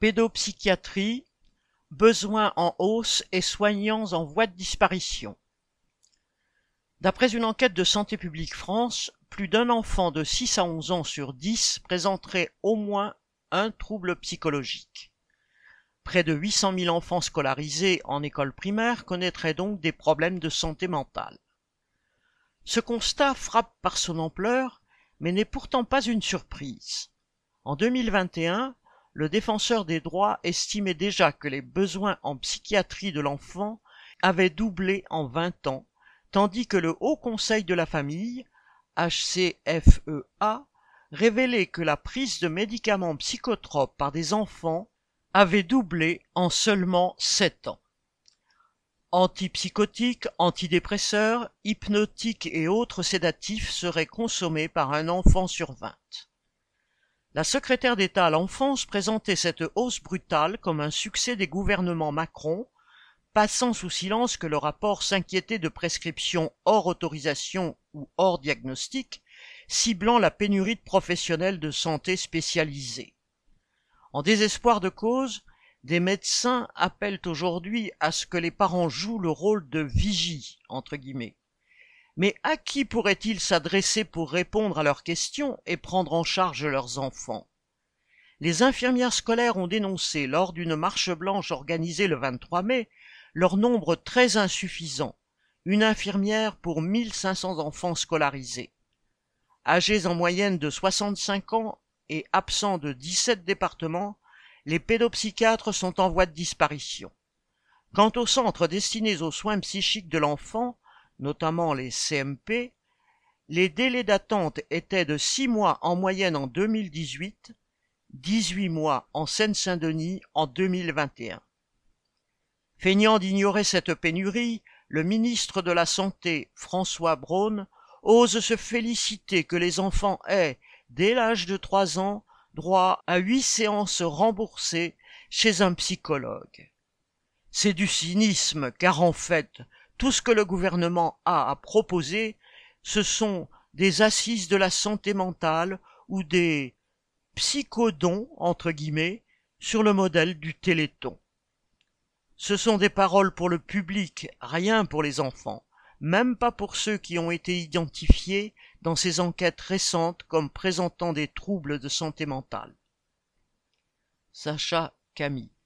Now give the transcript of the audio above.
Pédopsychiatrie, besoins en hausse et soignants en voie de disparition. D'après une enquête de Santé publique France, plus d'un enfant de 6 à 11 ans sur 10 présenterait au moins un trouble psychologique. Près de 800 000 enfants scolarisés en école primaire connaîtraient donc des problèmes de santé mentale. Ce constat frappe par son ampleur, mais n'est pourtant pas une surprise. En 2021, le défenseur des droits estimait déjà que les besoins en psychiatrie de l'enfant avaient doublé en 20 ans, tandis que le Haut Conseil de la famille, HCFEA, révélait que la prise de médicaments psychotropes par des enfants avait doublé en seulement 7 ans. Antipsychotiques, antidépresseurs, hypnotiques et autres sédatifs seraient consommés par un enfant sur 20. La secrétaire d'État à l'enfance présentait cette hausse brutale comme un succès des gouvernements Macron, passant sous silence que le rapport s'inquiétait de prescriptions hors autorisation ou hors diagnostic, ciblant la pénurie de professionnels de santé spécialisés. En désespoir de cause, des médecins appellent aujourd'hui à ce que les parents jouent le rôle de vigie, entre guillemets. Mais à qui pourraient-ils s'adresser pour répondre à leurs questions et prendre en charge leurs enfants? Les infirmières scolaires ont dénoncé lors d'une marche blanche organisée le 23 mai leur nombre très insuffisant, une infirmière pour 1500 enfants scolarisés. Âgés en moyenne de 65 ans et absents de 17 départements, les pédopsychiatres sont en voie de disparition. Quant aux centres destinés aux soins psychiques de l'enfant, notamment les CMP, les délais d'attente étaient de 6 mois en moyenne en 2018, 18 mois en Seine-Saint-Denis en 2021. Feignant d'ignorer cette pénurie, le ministre de la Santé, François Braun, ose se féliciter que les enfants aient, dès l'âge de 3 ans, droit à 8 séances remboursées chez un psychologue. C'est du cynisme, car en fait, tout ce que le gouvernement a à proposer, ce sont des assises de la santé mentale ou des psychodons, entre guillemets, sur le modèle du téléthon. Ce sont des paroles pour le public, rien pour les enfants, même pas pour ceux qui ont été identifiés dans ces enquêtes récentes comme présentant des troubles de santé mentale. Sacha Camille